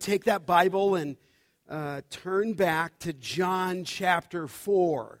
take that Bible and uh, turn back to John chapter 4.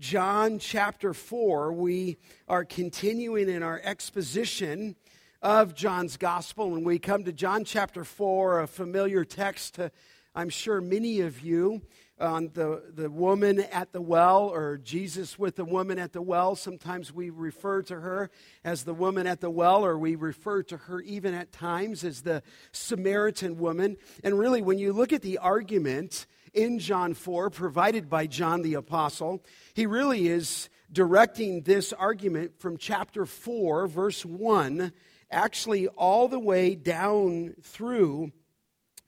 John chapter 4, we are continuing in our exposition of John's gospel. And we come to John chapter 4, a familiar text to, I'm sure, many of you on the, the woman at the well or Jesus with the woman at the well. Sometimes we refer to her as the woman at the well, or we refer to her even at times as the Samaritan woman. And really, when you look at the argument in John 4 provided by John the Apostle, he really is directing this argument from chapter 4, verse 1, actually all the way down through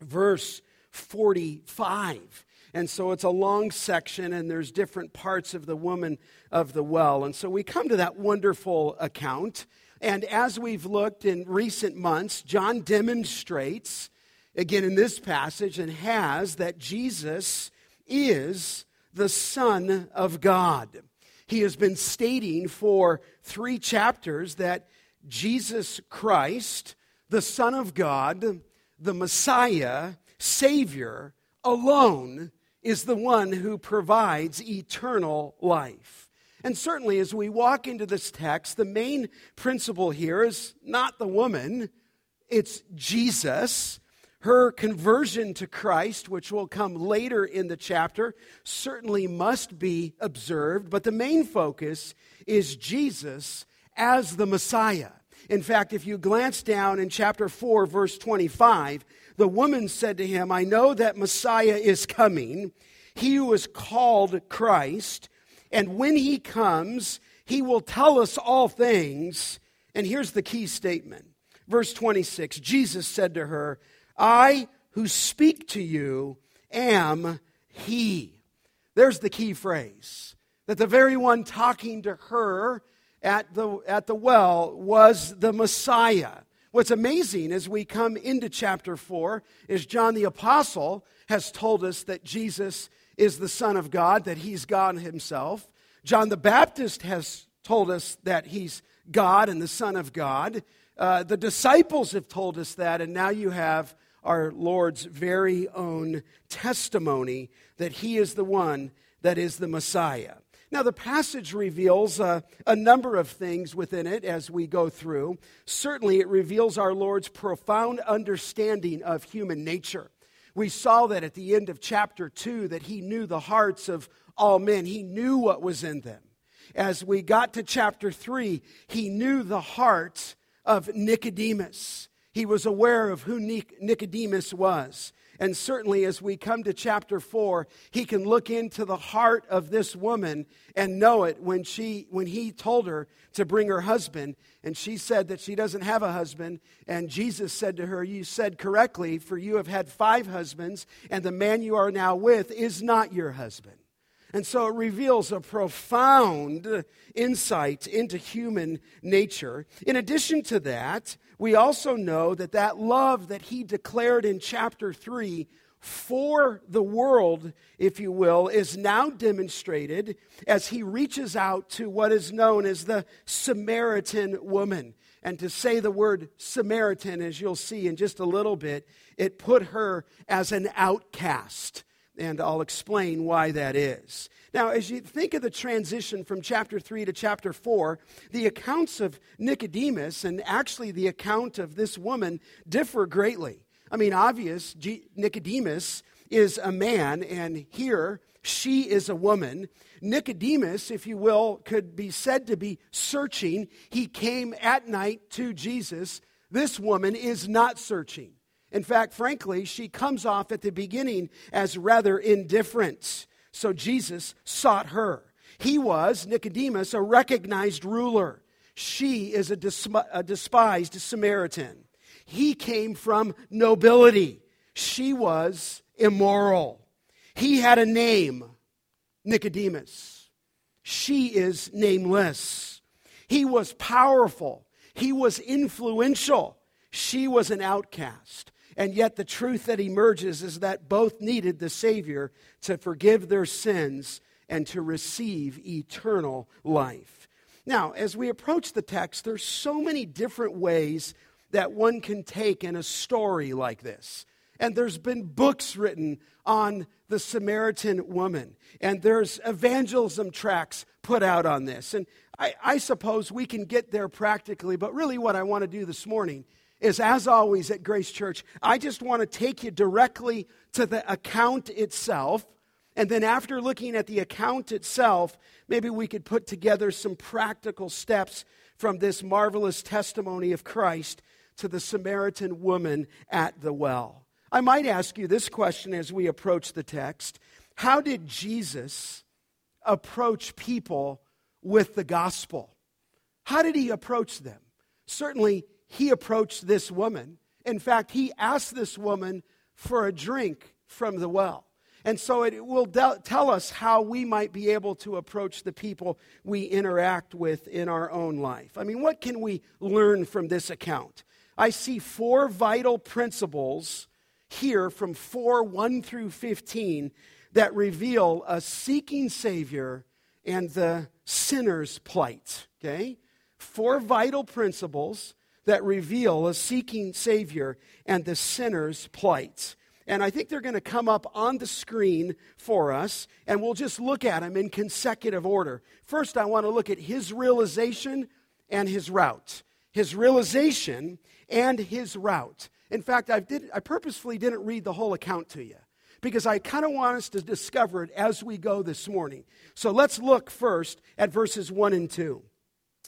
verse 45. And so it's a long section, and there's different parts of the woman of the well. And so we come to that wonderful account. And as we've looked in recent months, John demonstrates, again in this passage, and has, that Jesus is the Son of God. He has been stating for three chapters that Jesus Christ, the Son of God, the Messiah, Savior, alone is the one who provides eternal life. And certainly, as we walk into this text, the main principle here is not the woman, it's Jesus. Her conversion to Christ, which will come later in the chapter, certainly must be observed, but the main focus is Jesus as the Messiah. In fact, if you glance down in chapter 4, verse 25, the woman said to him, I know that Messiah is coming, he who is called Christ, and when he comes, he will tell us all things. And here's the key statement. Verse 26 Jesus said to her, I who speak to you am he. There's the key phrase that the very one talking to her at the, at the well was the Messiah. What's amazing as we come into chapter 4 is John the Apostle has told us that Jesus is the Son of God, that he's God himself. John the Baptist has told us that he's God and the Son of God. Uh, the disciples have told us that, and now you have our Lord's very own testimony that he is the one that is the Messiah. Now, the passage reveals uh, a number of things within it as we go through. Certainly, it reveals our Lord's profound understanding of human nature. We saw that at the end of chapter 2 that he knew the hearts of all men, he knew what was in them. As we got to chapter 3, he knew the heart of Nicodemus. He was aware of who Nicodemus was. And certainly, as we come to chapter 4, he can look into the heart of this woman and know it when, she, when he told her to bring her husband. And she said that she doesn't have a husband. And Jesus said to her, You said correctly, for you have had five husbands, and the man you are now with is not your husband. And so it reveals a profound insight into human nature. In addition to that, we also know that that love that he declared in chapter 3 for the world, if you will, is now demonstrated as he reaches out to what is known as the Samaritan woman. And to say the word Samaritan, as you'll see in just a little bit, it put her as an outcast. And I'll explain why that is. Now, as you think of the transition from chapter 3 to chapter 4, the accounts of Nicodemus and actually the account of this woman differ greatly. I mean, obvious, G- Nicodemus is a man, and here she is a woman. Nicodemus, if you will, could be said to be searching. He came at night to Jesus. This woman is not searching. In fact, frankly, she comes off at the beginning as rather indifferent. So Jesus sought her. He was, Nicodemus, a recognized ruler. She is a, a despised Samaritan. He came from nobility. She was immoral. He had a name, Nicodemus. She is nameless. He was powerful. He was influential. She was an outcast. And yet, the truth that emerges is that both needed the Savior to forgive their sins and to receive eternal life. Now, as we approach the text, there's so many different ways that one can take in a story like this. And there's been books written on the Samaritan woman. And there's evangelism tracts put out on this. And I, I suppose we can get there practically, but really what I want to do this morning is, as always at Grace Church, I just want to take you directly to the account itself. And then, after looking at the account itself, maybe we could put together some practical steps from this marvelous testimony of Christ to the Samaritan woman at the well. I might ask you this question as we approach the text How did Jesus approach people with the gospel? How did he approach them? Certainly, he approached this woman. In fact, he asked this woman for a drink from the well. And so it will de- tell us how we might be able to approach the people we interact with in our own life. I mean, what can we learn from this account? I see four vital principles here from 4 1 through 15 that reveal a seeking Savior and the sinner's plight. Okay? Four vital principles that reveal a seeking Savior and the sinner's plight. And I think they're going to come up on the screen for us, and we'll just look at them in consecutive order. First, I want to look at his realization and his route. His realization and his route. In fact, I, did, I purposefully didn't read the whole account to you because I kind of want us to discover it as we go this morning. So let's look first at verses 1 and 2.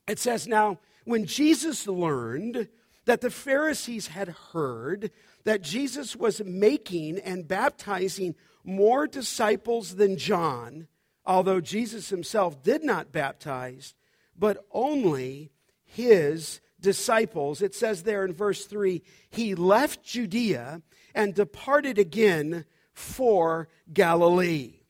It says, Now, when Jesus learned that the Pharisees had heard that Jesus was making and baptizing more disciples than John, although Jesus himself did not baptize, but only his disciples. It says there in verse 3 he left Judea and departed again for Galilee.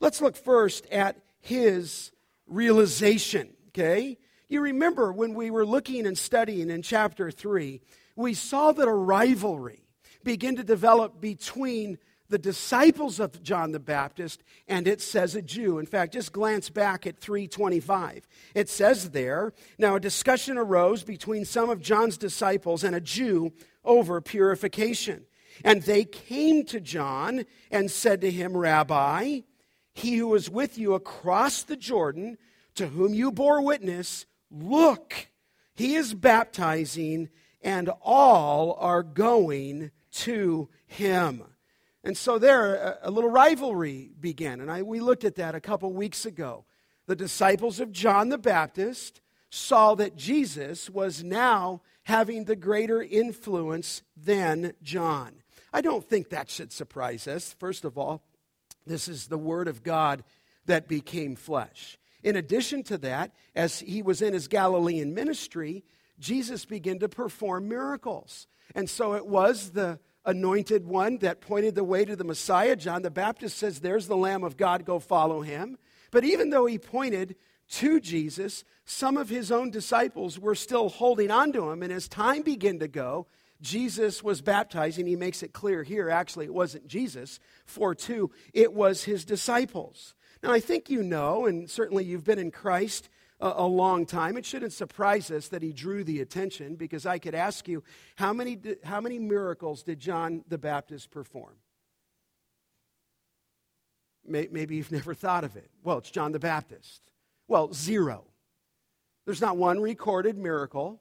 Let's look first at his realization, okay? You remember when we were looking and studying in chapter 3, we saw that a rivalry began to develop between the disciples of John the Baptist and it says a Jew. In fact, just glance back at 325. It says there, now a discussion arose between some of John's disciples and a Jew over purification. And they came to John and said to him, Rabbi, he who was with you across the Jordan, to whom you bore witness, Look, he is baptizing, and all are going to him. And so there, a, little rivalry began. And I, we looked at that a couple weeks ago. The disciples of John the Baptist saw that Jesus was now having the greater influence than John. I don't think that should surprise us. First of all, this is the Word of God that became flesh. In addition to that, as he was in his Galilean ministry, Jesus began to perform miracles. And so it was the anointed one that pointed the way to the Messiah. John the Baptist says, There's the Lamb of God, go follow him. But even though he pointed to Jesus, some of his own disciples were still holding on to him. And as time began to go, Jesus was baptizing. He makes it clear here, actually, it wasn't Jesus, for two, it was his disciples. Now, I think you know, and certainly you've been in Christ a, a, long time. It shouldn't surprise us that he drew the attention because I could ask you, how many, how many miracles did John the Baptist perform? Maybe you've never thought of it. Well, it's John the Baptist. Well, zero. There's not one recorded miracle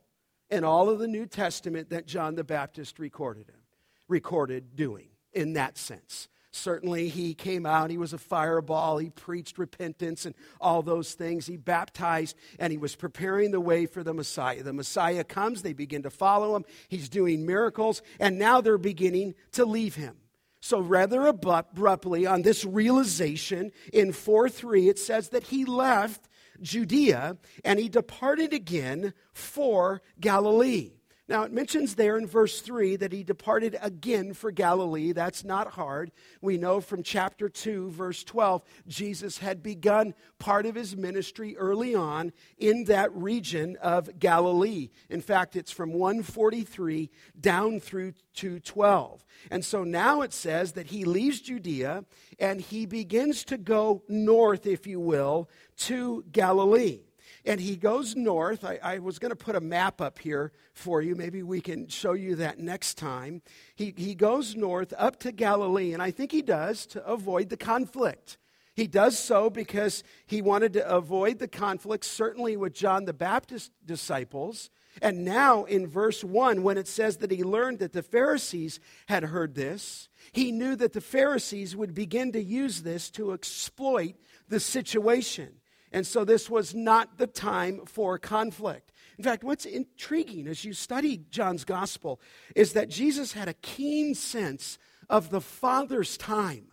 in all of the New Testament that John the Baptist recorded him, recorded doing in that sense. Certainly, he came out, he was a fireball, he preached repentance and all those things. He baptized and he was preparing the way for the Messiah. The Messiah comes, they begin to follow him, he's doing miracles, and now they're beginning to leave him. So, rather abruptly, on this realization in 4 3, it says that he left Judea and he departed again for Galilee. Now, it mentions there in verse 3 that he departed again for Galilee. That's not hard. We know from chapter 2, verse 12, Jesus had begun part of his ministry early on in that region of Galilee. In fact, it's from 143 down through to 12. And so now it says that he leaves Judea and he begins to go north, if you will, to Galilee. And he goes north. I, I was going to put a map up here for you. Maybe we can show you that next time. He, he goes north up to Galilee, and I think he does to avoid the conflict. He does so because he wanted to avoid the conflict, certainly with John the Baptist disciples. And now in verse 1, when it says that he learned that the Pharisees had heard this, he knew that the Pharisees would begin to use this to exploit the situation. And so this was not the time for conflict. In fact, what's intriguing as you study John's gospel is that Jesus had a keen sense of the Father's time.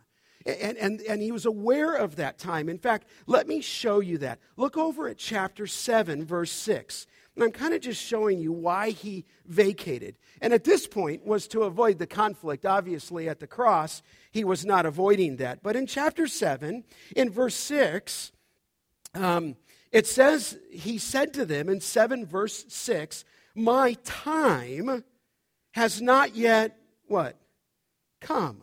And, and, and he was aware of that time. In fact, let me show you that. Look over at chapter 7, verse 6. And I'm kind of just showing you why he vacated. And at this point was to avoid the conflict. Obviously, at the cross, he was not avoiding that. But in chapter 7, in verse 6, um, it says, He said to them in 7 verse 6, My time has not yet, what? Come.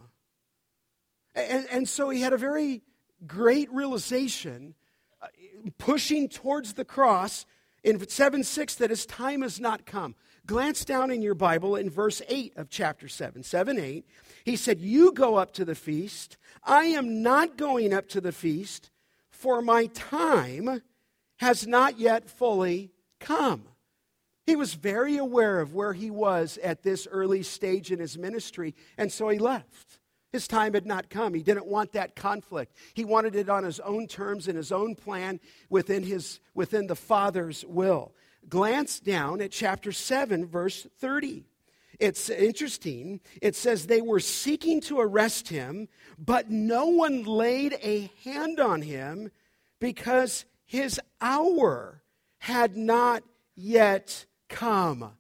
And, and so he had a very great realization, uh, pushing towards the cross in 7 6 that his time has not come. Glance down in your Bible in verse 8 of chapter 7, 7 8. He said, You go up to the feast. I am not going up to the feast, for my time has not yet fully come. He was very aware of where he was at this early stage in his ministry, and so he left. His time had not come. He didn't want that conflict. He wanted it on his own terms and his own plan within, his, within the Father's will. Glance down at chapter 7, verse 30. It's interesting. It says they were seeking to arrest him, but no one laid a hand on him because his hour had not yet come,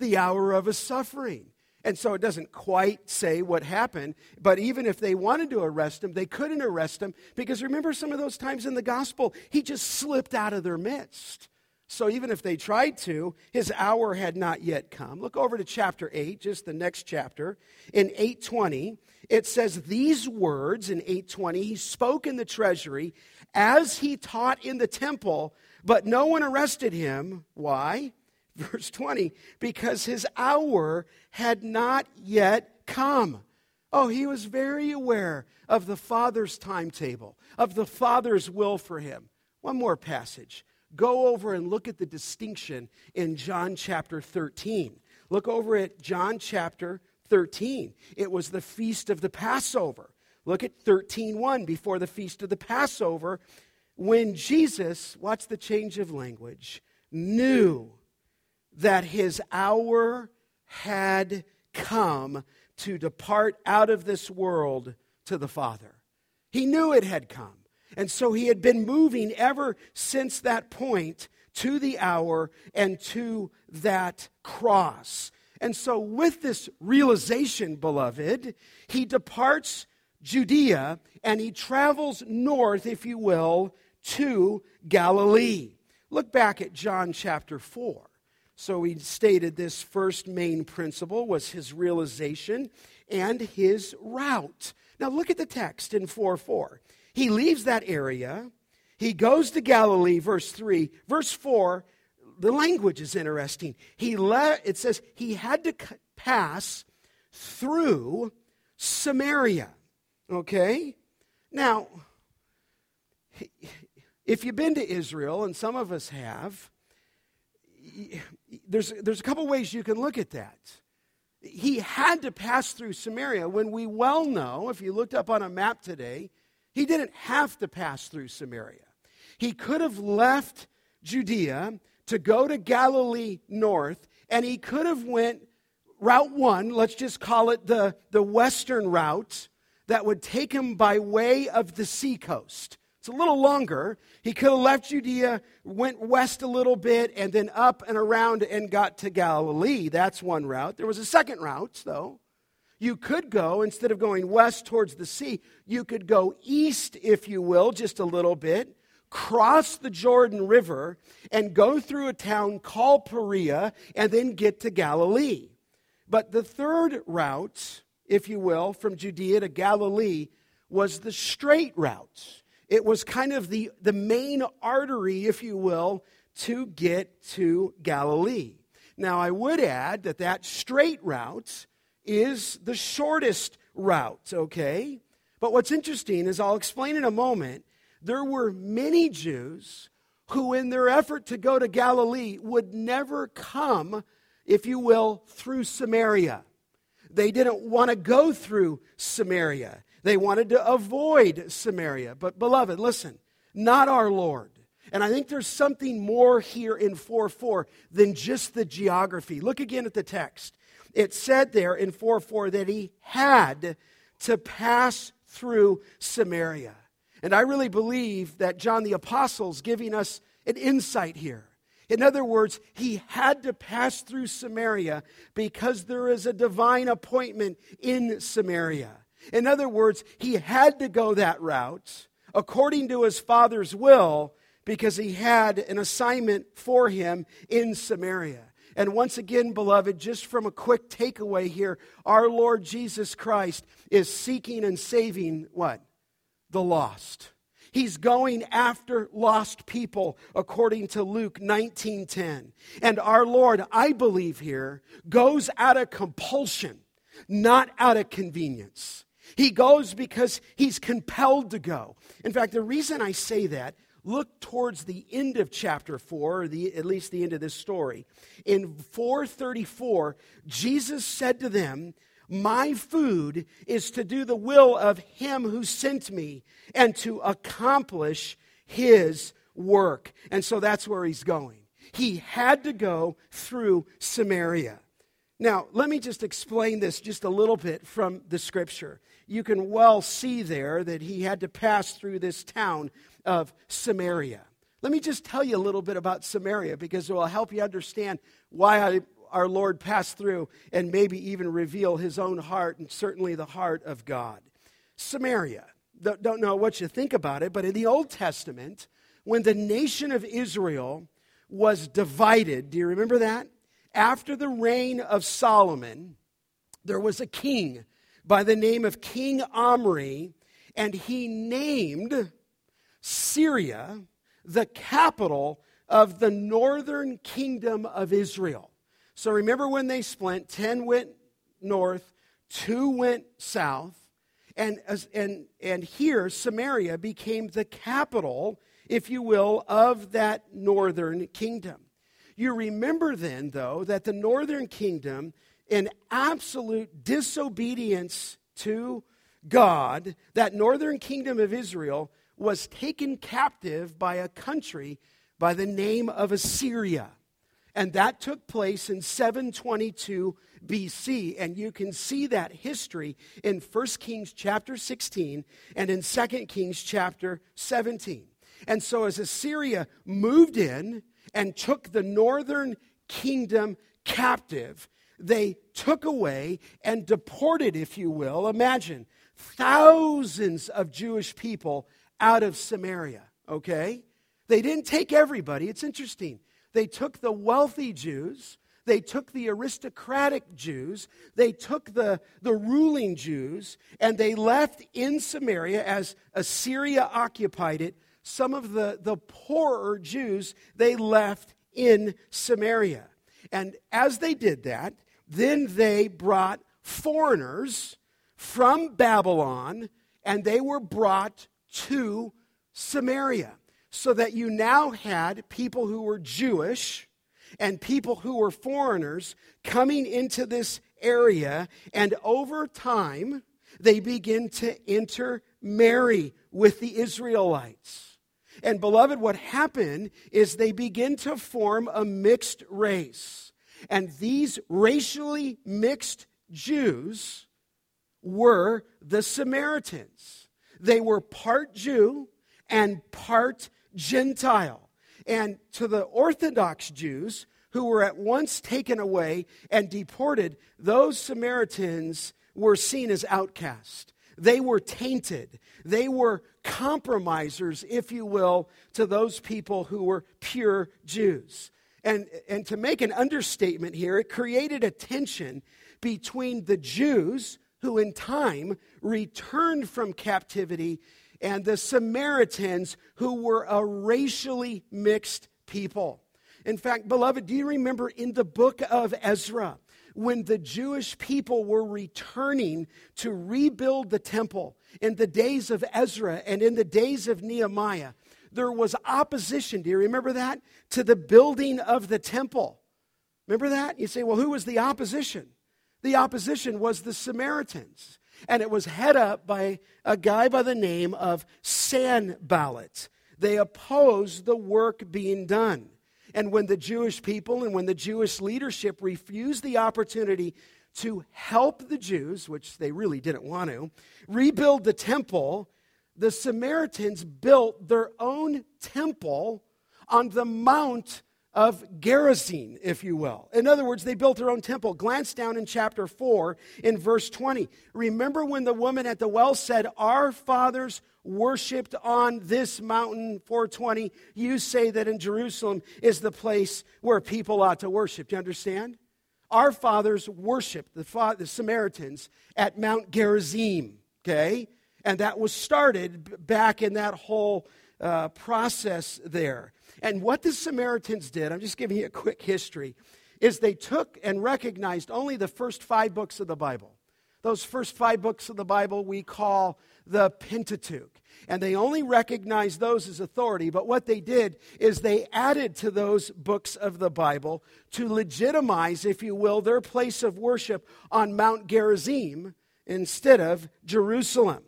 the hour of his suffering. And so it doesn't quite say what happened, but even if they wanted to arrest him, they couldn't arrest him because remember some of those times in the gospel, he just slipped out of their midst. So even if they tried to, his hour had not yet come. Look over to chapter 8, just the next chapter. In 820, it says these words in 820, he spoke in the treasury as he taught in the temple, but no one arrested him. Why? Verse 20, because his hour had not yet come. Oh, he was very aware of the Father's timetable, of the Father's will for him. One more passage. Go over and look at the distinction in John chapter 13. Look over at John chapter 13. It was the feast of the Passover. Look at 13:1 before the feast of the Passover when Jesus, watch the change of language, knew that his hour had come to depart out of this world to the Father. He knew it had come. And so he had been moving ever since that point to the hour and to that cross. And so, with this realization, beloved, he departs Judea and he travels north, if you will, to Galilee. Look back at John chapter 4. So he stated this first main principle was his realization and his route. Now look at the text in 4 4. He leaves that area. He goes to Galilee, verse 3. Verse 4, the language is interesting. He le- it says he had to pass through Samaria. Okay? Now, if you've been to Israel, and some of us have, there's, there's a couple ways you can look at that. He had to pass through Samaria when we well know, if you looked up on a map today, he didn't have to pass through Samaria. He could have left Judea to go to Galilee north, and he could have went route one, let's just call it the, the western route, that would take him by way of the seacoast. It's a little longer. He could have left Judea, went west a little bit, and then up and around and got to Galilee. That's one route. There was a second route, though. You could go, instead of going west towards the sea, you could go east, if you will, just a little bit, cross the Jordan River, and go through a town called Perea, and then get to Galilee. But the third route, if you will, from Judea to Galilee was the straight route. It was kind of the, the main artery, if you will, to get to Galilee. Now, I would add that that straight route is the shortest route, okay? But what's interesting is I'll explain in a moment, there were many Jews who, in their effort to go to Galilee, would never come, if you will, through Samaria. They didn't want to go through Samaria. They wanted to avoid Samaria. But, beloved, listen, not our Lord. And I think there's something more here in 4 4 than just the geography. Look again at the text. It said there in 4 4 that he had to pass through Samaria. And I really believe that John the Apostle is giving us an insight here. In other words, he had to pass through Samaria because there is a divine appointment in Samaria. In other words, he had to go that route according to his father's will because he had an assignment for him in Samaria. And once again, beloved, just from a quick takeaway here, our Lord Jesus Christ is seeking and saving what? The lost. He's going after lost people according to Luke 19:10. And our Lord, I believe here, goes out of compulsion, not out of convenience. He goes because he's compelled to go. In fact, the reason I say that look towards the end of chapter 4 or the, at least the end of this story. In 434 jesus said to them my food is to do the will of him who sent me and to accomplish his work. And so that's where he's going. He had to go through samaria. Now let me just explain this just a little bit from the scripture. You can well see there that he had to pass through this town of Samaria. Let me just tell you a little bit about Samaria because it will help you understand why I, our Lord passed through and maybe even reveal his own heart and certainly the heart of God. Samaria, don't know what you think about it, but in the Old Testament, when the nation of Israel was divided, do you remember that? After the reign of Solomon, there was a king by the name of King Omri, and he named Syria, the capital of the northern kingdom of Israel. So remember when they split, 10 went north, 2 went south, and, and, and here Samaria became the capital, if you will, of that northern kingdom. You remember then, though, that the northern kingdom, in absolute disobedience to God, that northern kingdom of Israel was taken captive by a country by the name of Assyria. And that took place in 722 BC. And you can see that history in 1 Kings chapter 16 and in 2 Kings chapter 17. And so as Assyria moved in and took the northern kingdom captive, they took away and deported, if you will, imagine, thousands of Jewish people out of Samaria, okay? They didn't take everybody. It's interesting. They took the wealthy Jews, they took the aristocratic Jews, they took the, the ruling Jews, and they left in Samaria as Assyria occupied it. Some of the, the poorer Jews they left in Samaria. And as they did that, then they brought foreigners from Babylon, and they were brought to Samaria. So that you now had people who were Jewish and people who were foreigners coming into this area, and over time, they begin to intermarry with the Israelites. And beloved, what happened is they begin to form a mixed race. And these racially mixed Jews were the Samaritans. They were part Jew and part Gentile. And to the Orthodox Jews, who were at once taken away and deported, those Samaritans were seen as outcasts. They were tainted. They were compromisers, if you will, to those people who were pure Jews. And, and to make an understatement here, it created a tension between the Jews who in time returned from captivity, and the Samaritans, who were a racially mixed people. In fact, beloved, do you remember in the book of Ezra, when the Jewish people were returning to rebuild the temple in the days of Ezra and in the days of Nehemiah, there was opposition. Do you remember that? To the building of the temple. Remember that? You say, well, who was the opposition? The opposition was the Samaritans. And it was head up by a guy by the name of Sanballat. They opposed the work being done. And when the Jewish people and when the Jewish leadership refused the opportunity to help the Jews, which they really didn't want to, rebuild the temple, the Samaritans built their own temple on the Mount of Gerizim, if you will. In other words, they built their own temple. Glance down in chapter 4 in verse 20. Remember when the woman at the well said, Our fathers worshiped on this mountain 420 you say that in jerusalem is the place where people ought to worship do you understand our fathers worshiped the, the samaritans at mount gerizim okay and that was started back in that whole uh, process there and what the samaritans did i'm just giving you a quick history is they took and recognized only the first five books of the bible those first five books of the Bible we call the Pentateuch. And they only recognized those as authority, but what they did is they added to those books of the Bible to legitimize, if you will, their place of worship on Mount Gerizim instead of Jerusalem.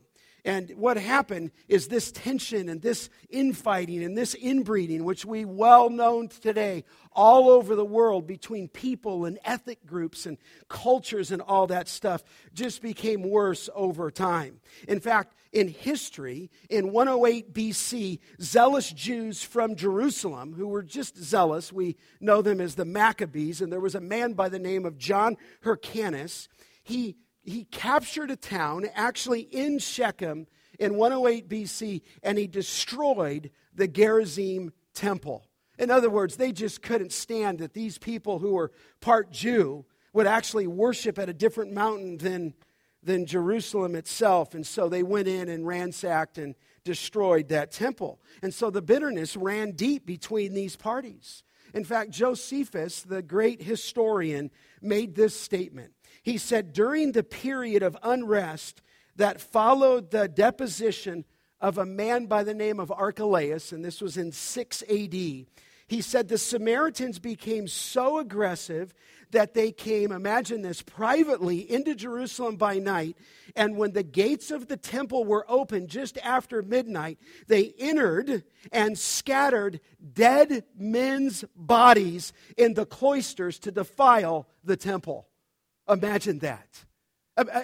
And what happened is this tension and this infighting and this inbreeding, which we well know today all over the world between people and ethnic groups and cultures and all that stuff, just became worse over time. In fact, in history, in 108 BC, zealous Jews from Jerusalem, who were just zealous, we know them as the Maccabees, and there was a man by the name of John Hyrcanus. He he captured a town, actually in Shechem, in 108 BC, and he destroyed the Gerizim temple. In other words, they just couldn't stand that these people who were part Jew would actually worship at a different mountain than, than Jerusalem itself. And so they went in and ransacked and destroyed that temple. And so the bitterness ran deep between these parties. In fact, Josephus, the great historian, made this statement he said, during the period of unrest that followed the deposition of a man by the name of Archelaus, and this was in 6 AD, he said the Samaritans became so aggressive that they came, imagine this, privately into Jerusalem by night. And when the gates of the temple were opened just after midnight, they entered and scattered dead men's bodies in the cloisters to defile the temple. Imagine that.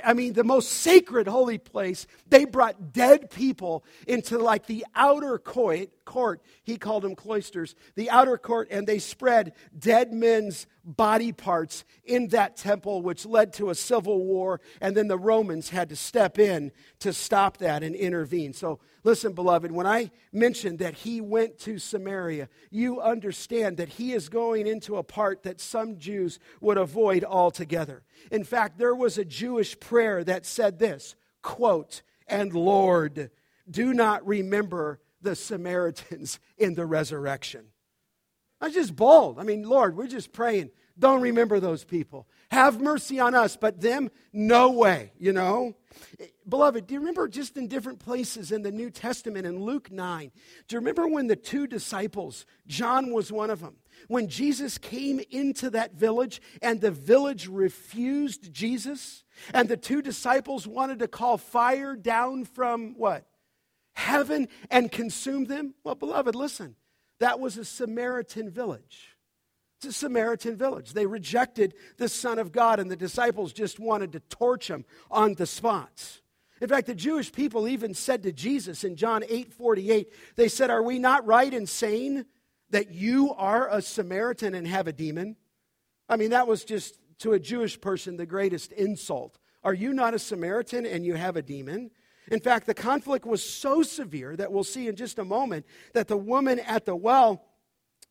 I mean, the most sacred holy place, they brought dead people into like the outer court. He called them cloisters, the outer court, and they spread dead men's body parts in that temple, which led to a civil war. And then the Romans had to step in to stop that and intervene. So, listen, beloved, when I mentioned that he went to Samaria, you understand that he is going into a part that some Jews would avoid altogether. In fact, there was a Jewish prayer that said this quote, and Lord, do not remember the Samaritans in the resurrection. That's just bold. I mean, Lord, we're just praying. Don't remember those people. Have mercy on us, but them, no way, you know? Beloved, do you remember just in different places in the New Testament in Luke 9? Do you remember when the two disciples, John was one of them, when Jesus came into that village and the village refused Jesus? And the two disciples wanted to call fire down from what? Heaven and consume them? Well, beloved, listen. That was a Samaritan village. It's a Samaritan village. They rejected the Son of God, and the disciples just wanted to torch him on the spots. In fact, the Jewish people even said to Jesus in John 8 48, they said, Are we not right in saying that you are a Samaritan and have a demon? I mean, that was just to a Jewish person the greatest insult. Are you not a Samaritan and you have a demon? In fact, the conflict was so severe that we'll see in just a moment that the woman at the well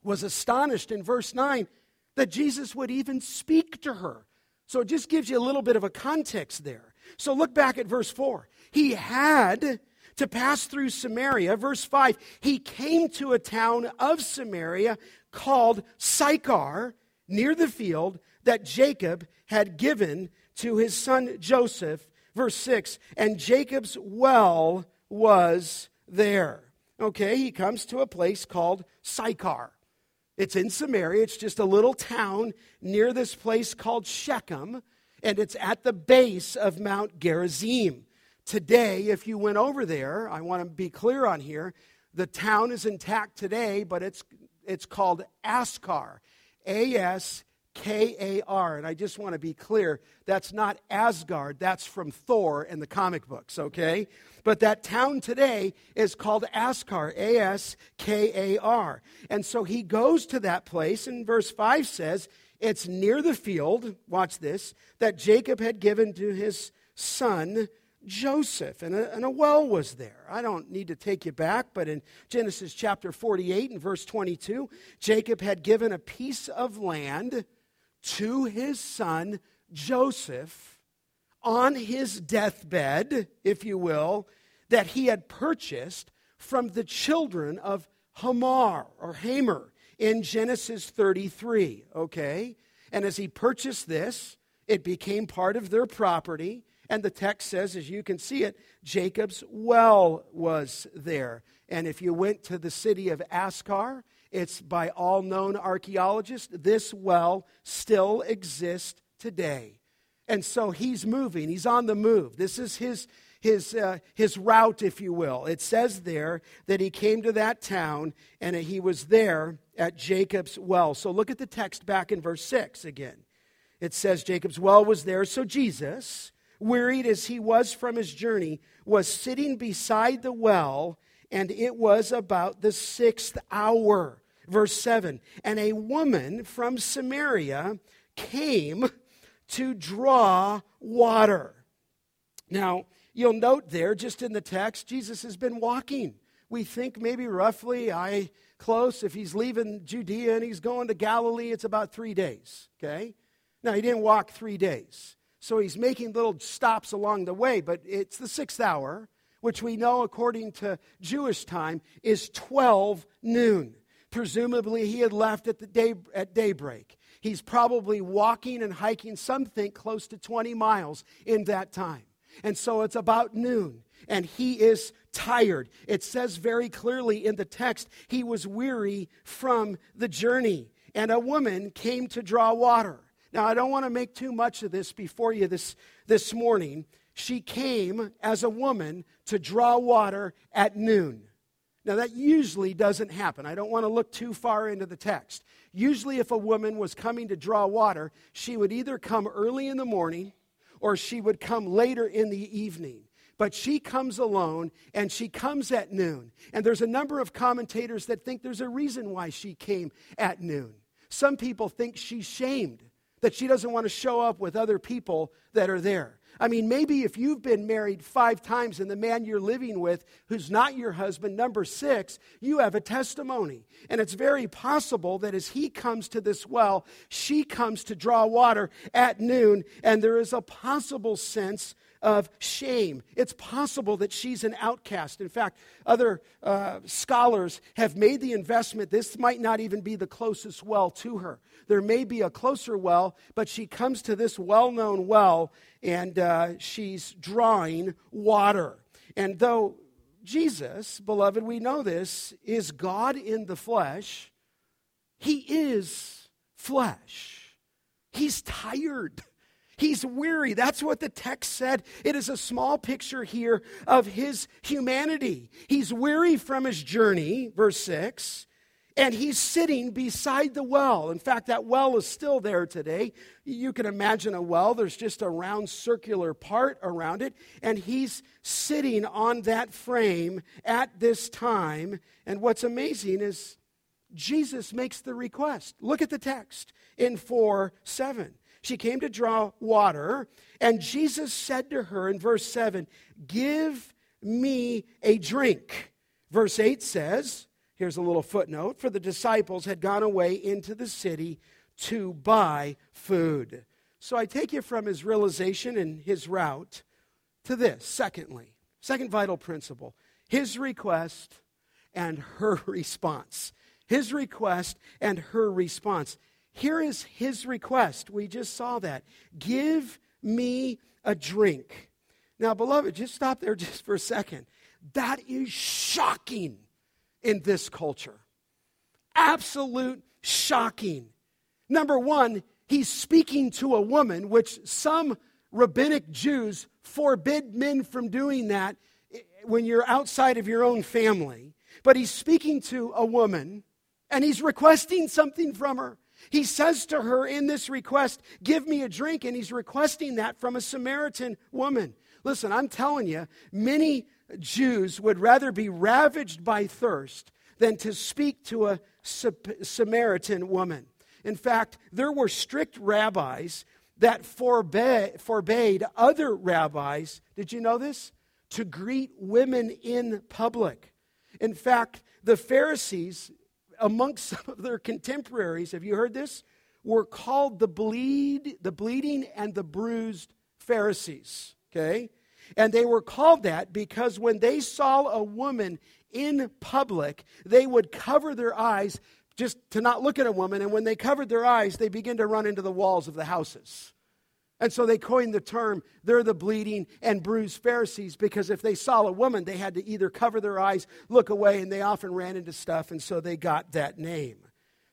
was astonished in verse 9 that Jesus would even speak to her. So it just gives you a little bit of a context there. So look back at verse 4. He had to pass through Samaria. Verse 5 He came to a town of Samaria called Sychar near the field that Jacob had given to his son Joseph. Verse 6 And Jacob's well was there. Okay, he comes to a place called Sychar. It's in Samaria. It's just a little town near this place called Shechem, and it's at the base of Mount Gerizim. Today, if you went over there, I want to be clear on here, the town is intact today, but it's, it's called Askar. A S K A R. And I just want to be clear that's not Asgard, that's from Thor in the comic books, okay? But that town today is called Askar, A S K A R. And so he goes to that place, and verse 5 says, It's near the field, watch this, that Jacob had given to his son Joseph, and a, and a, well was there. I don't need to take you back, but in Genesis chapter 48 and verse 22, Jacob had given a piece of land to his son Joseph on his deathbed, if you will, that he had purchased from the children of Hamar or Hamer in Genesis 33, okay? And as he purchased this, it became part of their property. And the text says, as you can see it, Jacob's well was there. And if you went to the city of Askar, it's by all known archaeologists, this well still exists today. And so he's moving, he's on the move. This is his, his, uh, his route, if you will. It says there that he came to that town and he was there at Jacob's well. So look at the text back in verse 6 again. It says Jacob's well was there. So Jesus, wearied as he was from his journey, was sitting beside the well, and it was about the sixth hour. Verse 7 And a woman from Samaria came to draw water. Now, you'll note there, just in the text, Jesus has been walking. We think maybe roughly, I close, if he's leaving Judea and he's going to Galilee, it's about three days, okay? Now, he didn't walk three days. So he's making little stops along the way, but it's the sixth hour, which we know according to Jewish time is 12 noon. Presumably, he had left at, the day, at daybreak. He's probably walking and hiking, some think close to 20 miles in that time. And so it's about noon, and he is tired. It says very clearly in the text, he was weary from the journey. And a woman came to draw water. Now, I don't want to make too much of this before you this, this morning. She came as a woman to draw water at noon. Now, that usually doesn't happen. I don't want to look too far into the text. Usually, if a woman was coming to draw water, she would either come early in the morning or she would come later in the evening. But she comes alone and she comes at noon. And there's a number of commentators that think there's a reason why she came at noon. Some people think she's shamed that she doesn't want to show up with other people that are there. I mean, maybe if you've been married five times and the man you're living with, who's not your husband, number six, you have a testimony. And it's very possible that as he comes to this well, she comes to draw water at noon, and there is a possible sense of shame. It's possible that she's an outcast. In fact, other uh, scholars have made the investment this might not even be the closest well to her. There may be a closer well, but she comes to this well known well and uh, she's drawing water. And though Jesus, beloved, we know this, is God in the flesh, he is flesh. He's tired. He's weary. That's what the text said. It is a small picture here of his humanity. He's weary from his journey, verse 6, and he's sitting beside the well. In fact, that well is still there today. You can imagine a well, there's just a round circular part around it, and he's sitting on that frame at this time. And what's amazing is Jesus makes the request. Look at the text in 4 7. She came to draw water, and Jesus said to her in verse 7, Give me a drink. Verse 8 says, Here's a little footnote for the disciples had gone away into the city to buy food. So I take you from his realization and his route to this. Secondly, second vital principle his request and her response. His request and her response. Here is his request. We just saw that. Give me a drink. Now, beloved, just stop there just for a second. That is shocking in this culture. Absolute shocking. Number one, he's speaking to a woman, which some rabbinic Jews forbid men from doing that when you're outside of your own family. But he's speaking to a woman and he's requesting something from her. He says to her in this request, Give me a drink, and he's requesting that from a Samaritan woman. Listen, I'm telling you, many Jews would rather be ravaged by thirst than to speak to a Samaritan woman. In fact, there were strict rabbis that forbade, forbade other rabbis, did you know this? To greet women in public. In fact, the Pharisees, amongst some of their contemporaries, have you heard this? Were called the bleed, the bleeding and the bruised Pharisees. Okay? And they were called that because when they saw a woman in public, they would cover their eyes just to not look at a woman. And when they covered their eyes, they begin to run into the walls of the houses. And so they coined the term, they're the bleeding and bruised Pharisees, because if they saw a woman, they had to either cover their eyes, look away, and they often ran into stuff, and so they got that name.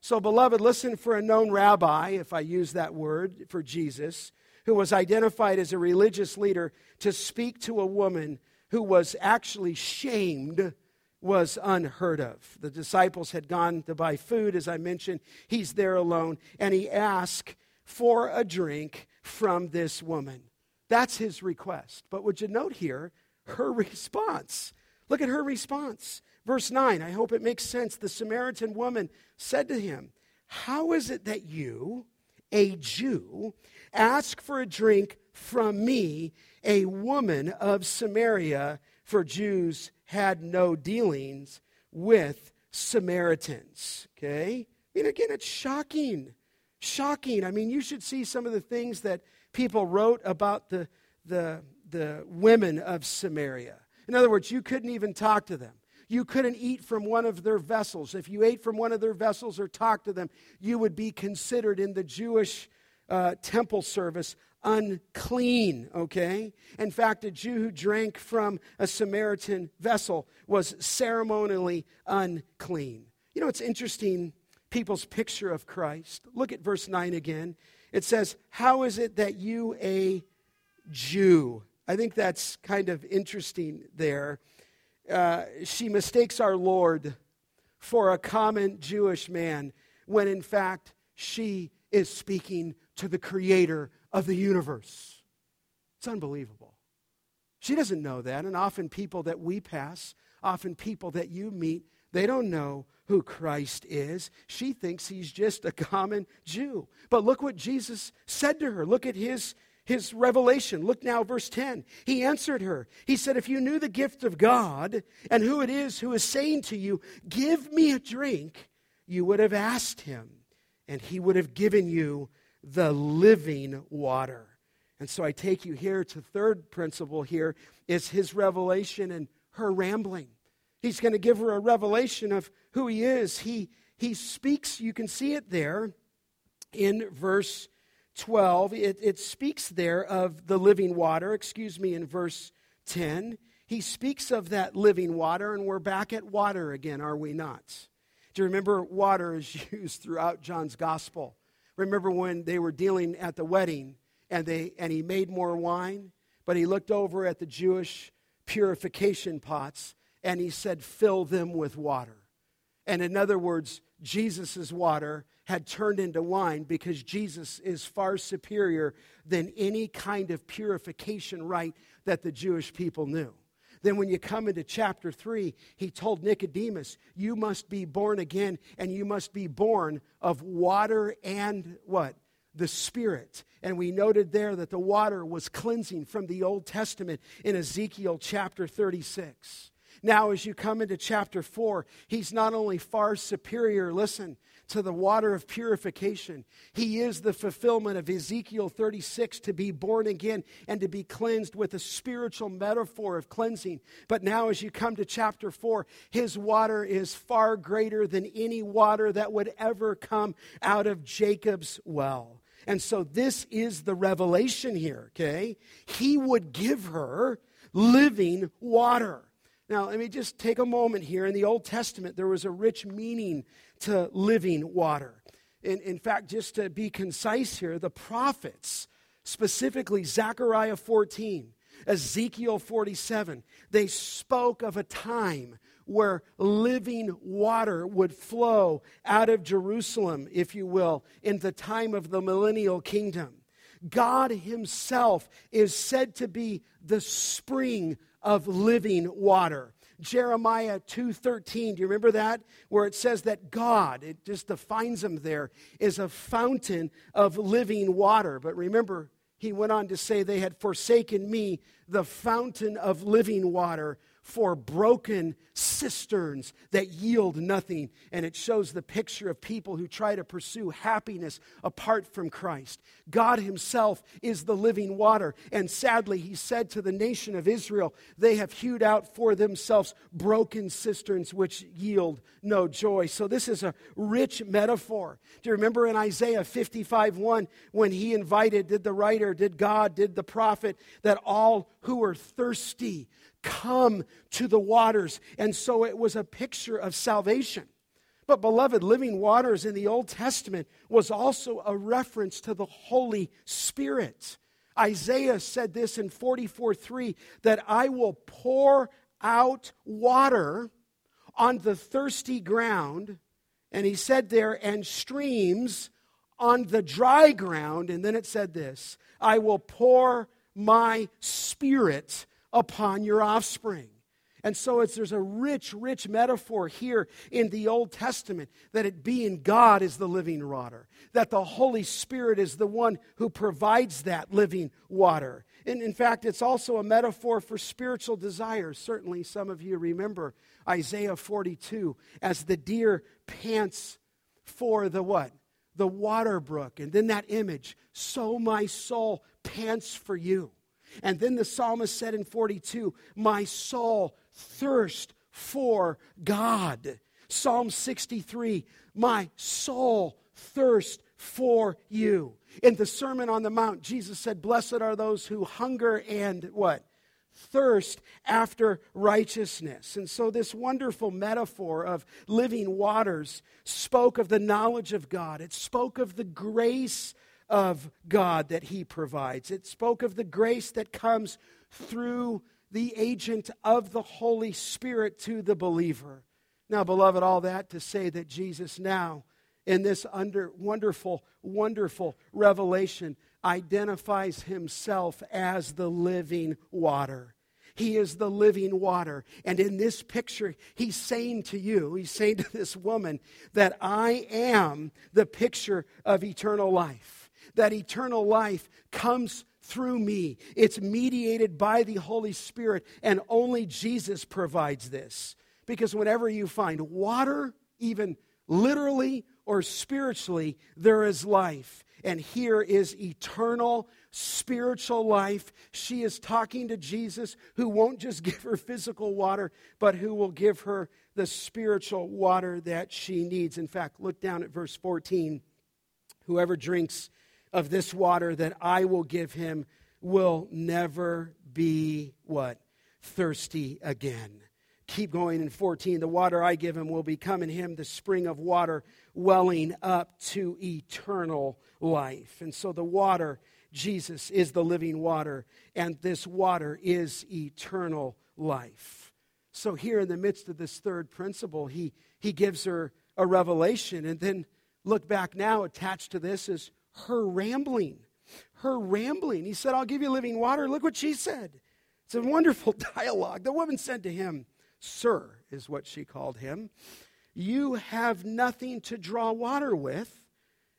So, beloved, listen for a known rabbi, if I use that word for Jesus, who was identified as a religious leader to speak to a woman who was actually shamed was unheard of. The disciples had gone to buy food, as I mentioned. He's there alone, and he asked for a drink from this woman. That's his request. But would you note here her response? Look at her response. Verse 9, I hope it makes sense. The Samaritan woman said to him, How is it that you, a Jew, ask for a drink from me, a woman of Samaria? For Jews had no dealings with Samaritans. Okay? I mean, again, it's shocking. Shocking. I mean, you should see some of the things that people wrote about the, the, the women of Samaria. In other words, you couldn't even talk to them. You couldn't eat from one of their vessels. If you ate from one of their vessels or talked to them, you would be considered in the Jewish uh, temple service unclean, okay? In fact, a Jew who drank from a Samaritan vessel was ceremonially unclean. You know, it's interesting, people's picture of Christ. Look at verse 9 again. It says, How is it that you, a Jew? I think that's kind of interesting there. Uh, she mistakes our Lord for a common Jewish man when in fact she is speaking to the creator of the universe. It's unbelievable. She doesn't know that, and often people that we pass, often people that you meet, they don't know who Christ is. She thinks he's just a common Jew. But look what Jesus said to her. Look at his, his revelation. Look now, verse 10. He answered her. He said, If you knew the gift of God and who it is who is saying to you, Give me a drink, you would have asked him, and he would have given you the living water. And so I take you here to third principle here is his revelation and her rambling. He's going to give her a revelation of who he is. He, he speaks, you can see it there in verse 12. It, it speaks there of the living water, excuse me, in verse 10. He speaks of that living water, and we're back at water again, are we not? Do you remember water is used throughout John's gospel? Remember when they were dealing at the wedding and, they, and he made more wine, but he looked over at the Jewish purification pots and he said, Fill them with water. And in other words, Jesus' water had turned into wine because Jesus is far superior than any kind of purification rite that the Jewish people knew. Then, when you come into chapter 3, he told Nicodemus, You must be born again, and you must be born of water and what? The Spirit. And we noted there that the water was cleansing from the Old Testament in Ezekiel chapter 36. Now, as you come into chapter 4, he's not only far superior, listen, to the water of purification. He is the fulfillment of Ezekiel 36 to be born again and to be cleansed with a spiritual metaphor of cleansing. But now, as you come to chapter 4, his water is far greater than any water that would ever come out of Jacob's well. And so, this is the revelation here, okay? He would give her living water. Now, let me just take a moment here. In the Old Testament, there was a rich meaning to living water. In, in fact, just to be concise here, the prophets, specifically Zechariah 14, Ezekiel 47, they spoke of a time where living water would flow out of Jerusalem, if you will, in the time of the millennial kingdom. God Himself is said to be the spring of living water. Jeremiah 2:13. Do you remember that? Where it says that God, it just defines him there, is a fountain of living water. But remember, he went on to say they had forsaken me, the fountain of living water, for broken cisterns that yield nothing. And it shows the picture of people who try to pursue happiness apart from Christ. God Himself is the living water. And sadly, He said to the nation of Israel, they have hewed out for themselves broken cisterns which yield no joy. So this is a rich metaphor. Do you remember in Isaiah 55 1 when He invited, did the writer, did God, did the prophet, that all who are thirsty, come to the waters. And so it was a picture of salvation. But, beloved, living waters in the Old Testament was also a reference to the Holy Spirit. Isaiah said this in 44 3 that I will pour out water on the thirsty ground. And he said there, and streams on the dry ground. And then it said this I will pour my spirit upon your offspring. And so it's, there's a rich, rich metaphor here in the Old Testament that it being God is the living water, that the Holy Spirit is the one who provides that living water. And in fact, it's also a metaphor for spiritual desires. Certainly, some of you remember Isaiah 42 as the deer pants for the what? The water brook. And then that image, so my soul pants for you. And then the psalmist said in 42, My soul thirst for God. Psalm 63, My soul thirst for you. In the Sermon on the Mount, Jesus said, Blessed are those who hunger and what? Thirst after righteousness. And so, this wonderful metaphor of living waters spoke of the knowledge of God. It spoke of the grace of God that He provides. It spoke of the grace that comes through the agent of the Holy Spirit to the believer. Now, beloved, all that to say that Jesus now, in this under, wonderful, wonderful revelation, identifies himself as the living water. He is the living water. And in this picture, he's saying to you, he's saying to this woman, that I am the picture of eternal life that eternal life comes through me. It's mediated by the Holy Spirit, and only Jesus provides this. Because whenever you find water, even literally or spiritually, there is life. And here is eternal spiritual life. She is talking to Jesus, who won't just give her physical water, but who will give her the spiritual water that she needs. In fact, look down at verse 14. Whoever drinks of this water that I will give him will never be what? Thirsty again. Keep going in 14. The water I give him will become in him the spring of water welling up to eternal life. And so the water, Jesus, is the living water, and this water is eternal life. So, here in the midst of this third principle, he, he gives her a revelation. And then look back now, attached to this is her rambling. Her rambling. He said, I'll give you living water. Look what she said. It's a wonderful dialogue. The woman said to him, Sir, is what she called him, you have nothing to draw water with,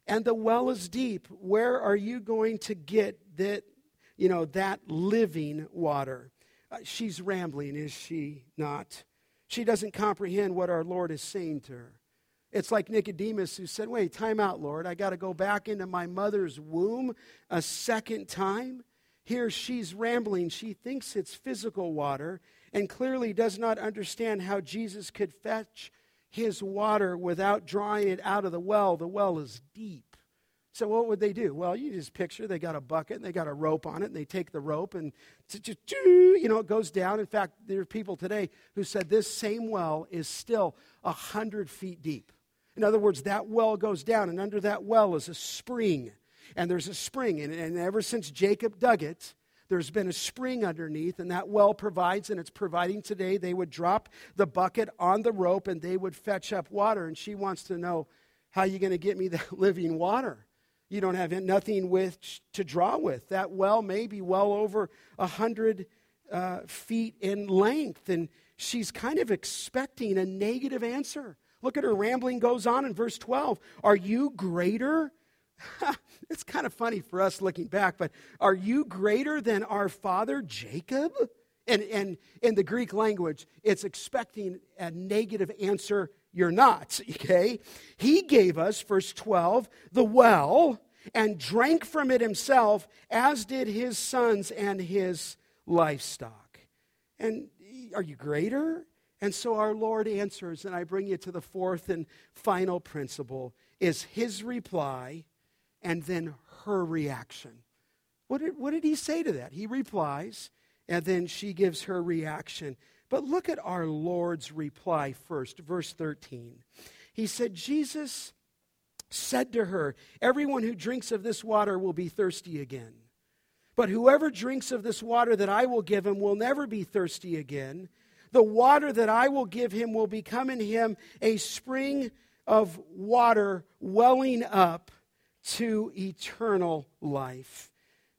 and the well is deep. Where are you going to get that, you know, that living water? Uh, she's rambling, is she not? She doesn't comprehend what our Lord is saying to her. It's like Nicodemus who said, Wait, time out, Lord. I got to go back into my mother's womb a second time. Here she's rambling. She thinks it's physical water and clearly does not understand how Jesus could fetch his water without drawing it out of the well. The well is deep. So what would they do? Well, you just picture they got a bucket and they got a rope on it and they take the rope and you know it goes down. In fact, there are people today who said this same well is still a hundred feet deep. In other words, that well goes down, and under that well is a spring. And there's a spring, and, and ever since Jacob dug it, there's been a spring underneath, and that well provides, and it's providing today. They would drop the bucket on the rope and they would fetch up water. And she wants to know, How are you going to get me that living water? You don't have nothing with to draw with. That well may be well over a hundred uh, feet in length, and she's kind of expecting a negative answer. Look at her rambling goes on in verse 12. Are you greater? it's kind of funny for us looking back, but are you greater than our father Jacob? And, and in the Greek language, it's expecting a negative answer. You're not, okay? He gave us, verse 12, the well and drank from it himself, as did his sons and his livestock. And are you greater? And so our Lord answers, and I bring you to the fourth and final principle is his reply and then her reaction. What did, what did he say to that? He replies, and then she gives her reaction. But look at our Lord's reply first, verse 13. He said, Jesus said to her, Everyone who drinks of this water will be thirsty again. But whoever drinks of this water that I will give him will never be thirsty again. The water that I will give him will become in him a spring of water welling up to eternal life.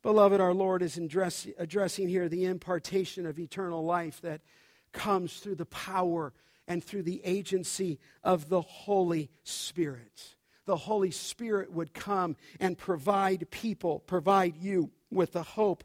Beloved, our Lord is address, addressing here the impartation of eternal life that comes through the power and through the agency of the Holy Spirit. The Holy Spirit would come and provide people, provide you with the hope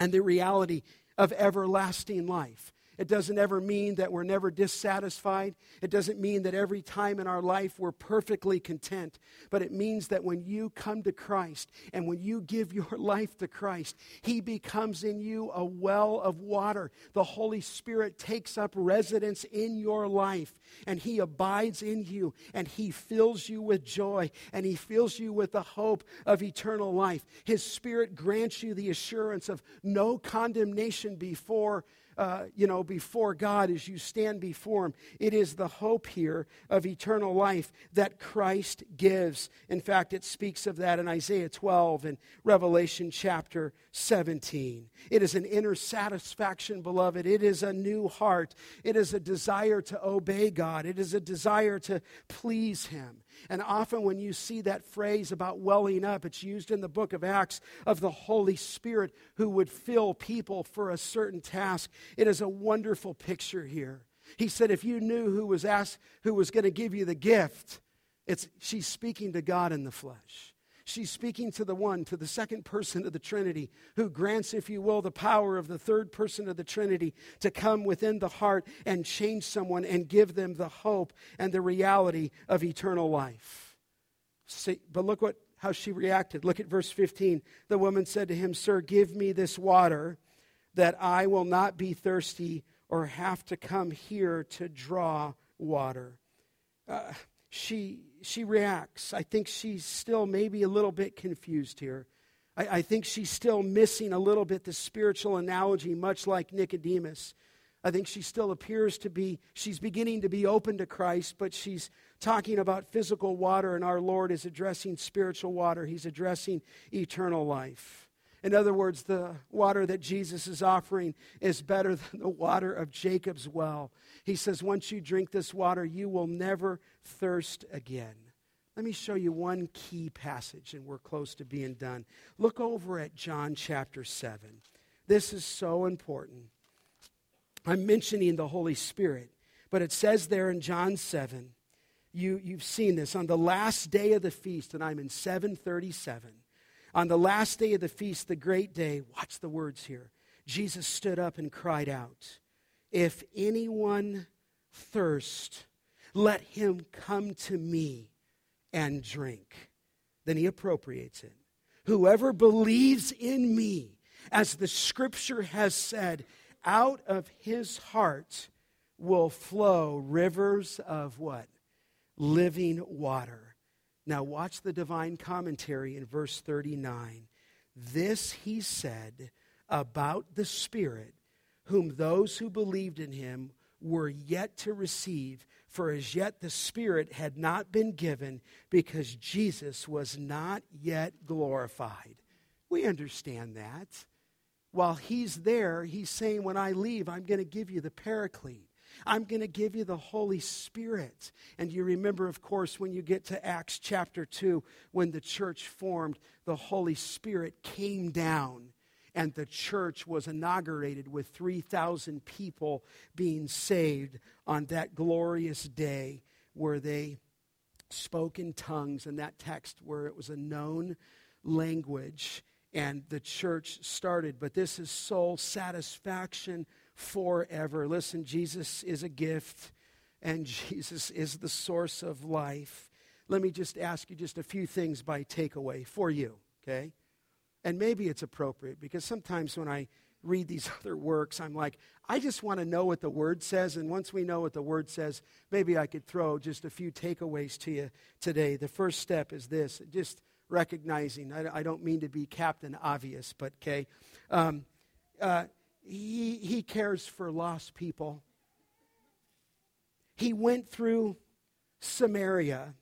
and the reality of everlasting life. It doesn't ever mean that we're never dissatisfied. It doesn't mean that every time in our life we're perfectly content. But it means that when you come to Christ and when you give your life to Christ, He becomes in you a well of water. The Holy Spirit takes up residence in your life and He abides in you and He fills you with joy and He fills you with the hope of eternal life. His Spirit grants you the assurance of no condemnation before uh, you know, before God as you stand before Him. It is the hope here of eternal life that Christ gives. In fact, it speaks of that in Isaiah 12 and Revelation chapter 17. It is an inner satisfaction, beloved. It is a new heart. It is a desire to obey God. It is a desire to please Him. And often, when you see that phrase about welling up, it's used in the book of Acts of the Holy Spirit who would fill people for a certain task. It is a wonderful picture here. He said, if you knew who was asked, who was going to give you the gift, it's, she's speaking to God in the flesh. She's speaking to the one, to the second person of the Trinity, who grants, if you will, the power of the third person of the Trinity to come within the heart and change someone and give them the hope and the reality of eternal life. See, but look what how she reacted. Look at verse 15. The woman said to him, Sir, give me this water that I will not be thirsty or have to come here to draw water. Uh, she, she reacts. I think she's still maybe a little bit confused here. I, I think she's still missing a little bit the spiritual analogy, much like Nicodemus. I think she still appears to be, she's beginning to be open to Christ, but she's talking about physical water, and our Lord is addressing spiritual water. He's addressing eternal life. In other words, the water that Jesus is offering is better than the water of Jacob's well. He says, Once you drink this water, you will never thirst again. Let me show you one key passage, and we're close to being done. Look over at John chapter 7. This is so important. I'm mentioning the Holy Spirit, but it says there in John 7, you, you've seen this on the last day of the feast, and I'm in 737. On the last day of the feast, the great day, watch the words here. Jesus stood up and cried out, If anyone thirst, Let him come to me and drink. Then he appropriates it. Whoever believes in me, as the scripture has said, out of his heart will flow rivers of what? Living water. Now, watch the divine commentary in verse 39. This he said about the Spirit, whom those who believed in him were yet to receive, for as yet the Spirit had not been given because Jesus was not yet glorified. We understand that. While he's there, he's saying, When I leave, I'm going to give you the paraclete. I'm going to give you the Holy Spirit. And you remember, of course, when you get to Acts chapter 2, when the church formed, the Holy Spirit came down and the church was inaugurated with 3,000 people being saved on that glorious day where they spoke in tongues in that text where it was a known language and the church started. But this is soul satisfaction forever. Listen, Jesus is a gift and Jesus is the source of life. Let me just ask you just a few things by takeaway for you, okay? And maybe it's appropriate because sometimes when I read these other works, I'm like, I just want to know what the word says. And once we know what the word says, maybe I could throw just a few takeaways to you today. The first step is this just recognizing, I, I don't mean to be Captain Obvious, but okay. Um, uh, he, he cares for lost people. He went through Samaria.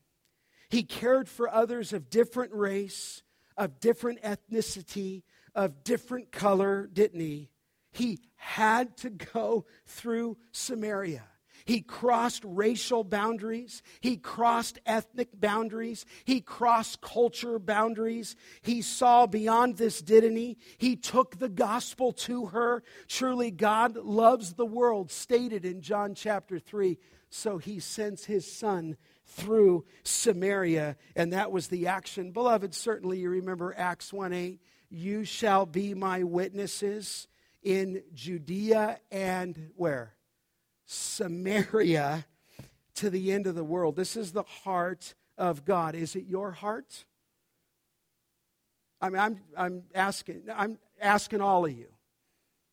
He cared for others of different race, of different ethnicity, of different color, didn't he? He had to go through Samaria. He crossed racial boundaries. He crossed ethnic boundaries. He crossed culture boundaries. He saw beyond this, didn't he? He took the gospel to her. Truly, God loves the world, stated in John chapter 3. So he sends his son through Samaria, and that was the action. Beloved, certainly you remember Acts 1 8. You shall be my witnesses in Judea and where? Samaria to the end of the world. This is the heart of God. Is it your heart? I mean, I'm, I'm asking, I'm asking all of you.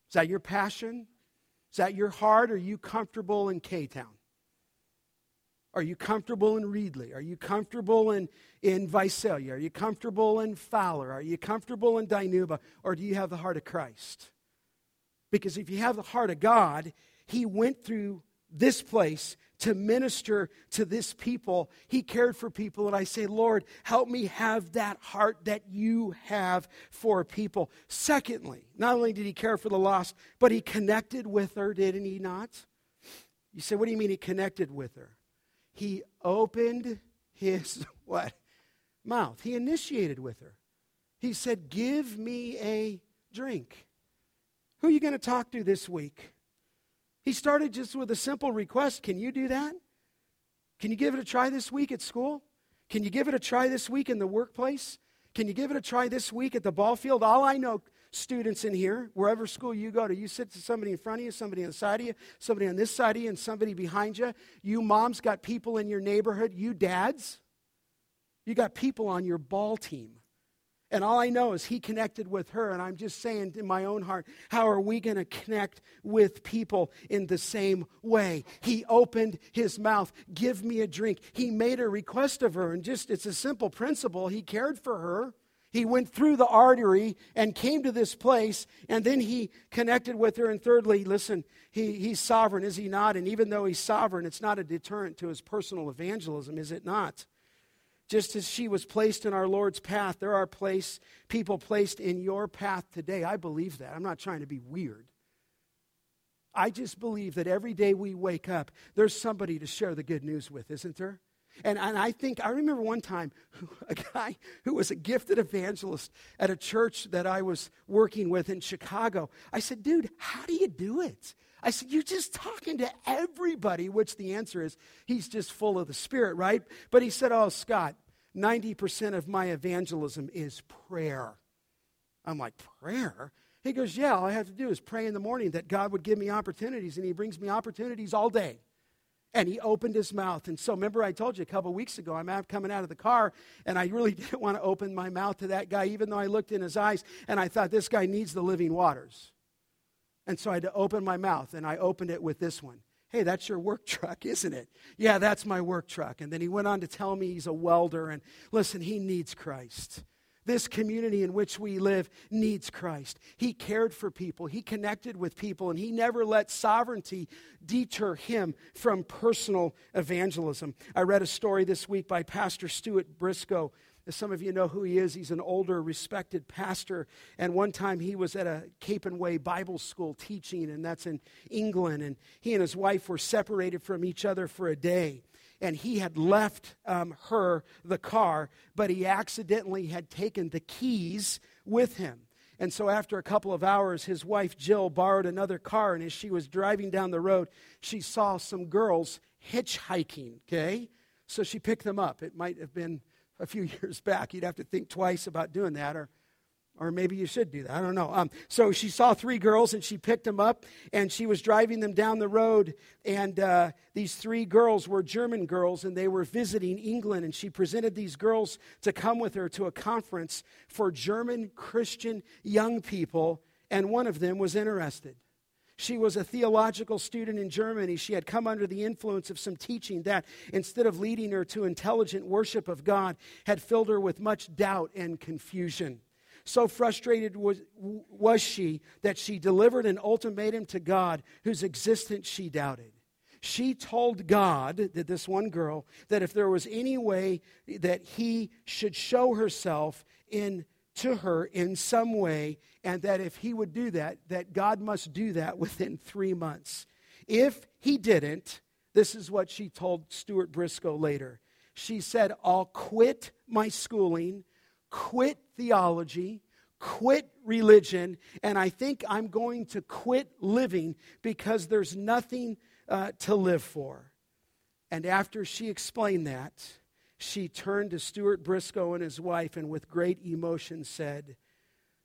Is that your passion? Is that your heart? Are you comfortable in K Town? Are you comfortable in Reedley? Are you comfortable in, in Visalia? Are you comfortable in Fowler? Are you comfortable in Dinuba? Or do you have the heart of Christ? Because if you have the heart of God, he went through this place to minister to this people. He cared for people. And I say, Lord, help me have that heart that you have for people. Secondly, not only did he care for the lost, but he connected with her, didn't he not? You say, what do you mean he connected with her? He opened his what? Mouth. He initiated with her. He said, Give me a drink. Who are you going to talk to this week? He started just with a simple request Can you do that? Can you give it a try this week at school? Can you give it a try this week in the workplace? Can you give it a try this week at the ball field? All I know, students in here, wherever school you go to, you sit to somebody in front of you, somebody on the side of you, somebody on this side of you, and somebody behind you. You moms got people in your neighborhood. You dads, you got people on your ball team. And all I know is he connected with her. And I'm just saying in my own heart, how are we going to connect with people in the same way? He opened his mouth, give me a drink. He made a request of her. And just, it's a simple principle. He cared for her. He went through the artery and came to this place, and then he connected with her. And thirdly, listen, he, he's sovereign, is he not? And even though he's sovereign, it's not a deterrent to his personal evangelism, is it not? Just as she was placed in our Lord's path, there are place, people placed in your path today. I believe that. I'm not trying to be weird. I just believe that every day we wake up, there's somebody to share the good news with, isn't there? And, and I think, I remember one time a guy who was a gifted evangelist at a church that I was working with in Chicago. I said, dude, how do you do it? I said, You're just talking to everybody, which the answer is he's just full of the Spirit, right? But he said, Oh, Scott, 90% of my evangelism is prayer. I'm like, prayer? He goes, Yeah, all I have to do is pray in the morning that God would give me opportunities, and He brings me opportunities all day. And he opened his mouth. And so, remember, I told you a couple weeks ago, I'm out, coming out of the car, and I really didn't want to open my mouth to that guy, even though I looked in his eyes and I thought, this guy needs the living waters. And so I had to open my mouth, and I opened it with this one. Hey, that's your work truck, isn't it? Yeah, that's my work truck. And then he went on to tell me he's a welder, and listen, he needs Christ. This community in which we live needs Christ. He cared for people, he connected with people, and he never let sovereignty deter him from personal evangelism. I read a story this week by Pastor Stuart Briscoe. As some of you know who he is, he's an older, respected pastor. And one time he was at a Capernwray Bible school teaching, and that's in England. And he and his wife were separated from each other for a day and he had left um, her the car, but he accidentally had taken the keys with him. And so, after a couple of hours, his wife Jill borrowed another car, and as she was driving down the road, she saw some girls hitchhiking, okay? So she picked them up. It might have been a few years back. You'd have to think twice about doing that, or or maybe you should do that. I don't know. Um, so she saw three girls and she picked them up and she was driving them down the road. And uh, these three girls were German girls and they were visiting England. And she presented these girls to come with her to a conference for German Christian young people. And one of them was interested. She was a theological student in Germany. She had come under the influence of some teaching that, instead of leading her to intelligent worship of God, had filled her with much doubt and confusion. So frustrated was, was she that she delivered an ultimatum to God whose existence she doubted. She told God, that this one girl, that if there was any way that he should show herself in to her in some way, and that if he would do that, that God must do that within three months. If he didn't, this is what she told Stuart Briscoe later. She said, I'll quit my schooling quit theology, quit religion, and I think I'm going to quit living because there's nothing uh, to live for. And after she explained that, she turned to Stuart Briscoe and his wife and with great emotion said,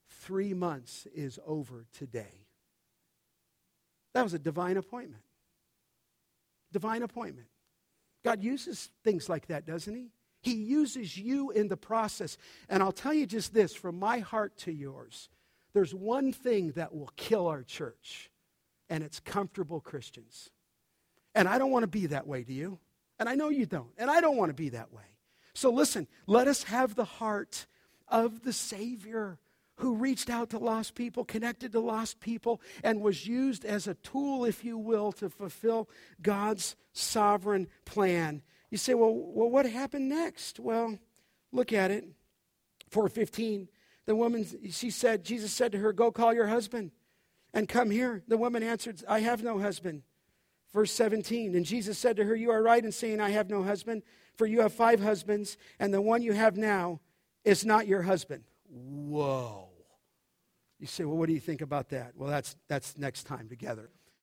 Three months is over today. That was a divine appointment. Divine appointment. God uses things like that, doesn't He? He uses you in the process. And I'll tell you just this from my heart to yours there's one thing that will kill our church, and it's comfortable Christians. And I don't want to be that way, do you? And I know you don't. And I don't want to be that way. So listen, let us have the heart of the Savior who reached out to lost people, connected to lost people, and was used as a tool, if you will, to fulfill God's sovereign plan you say, well, well, what happened next? Well, look at it. 415. The woman, she said, Jesus said to her, Go call your husband and come here. The woman answered, I have no husband. Verse 17. And Jesus said to her, You are right in saying, I have no husband, for you have five husbands, and the one you have now is not your husband. Whoa. You say, Well, what do you think about that? Well, that's, that's next time together.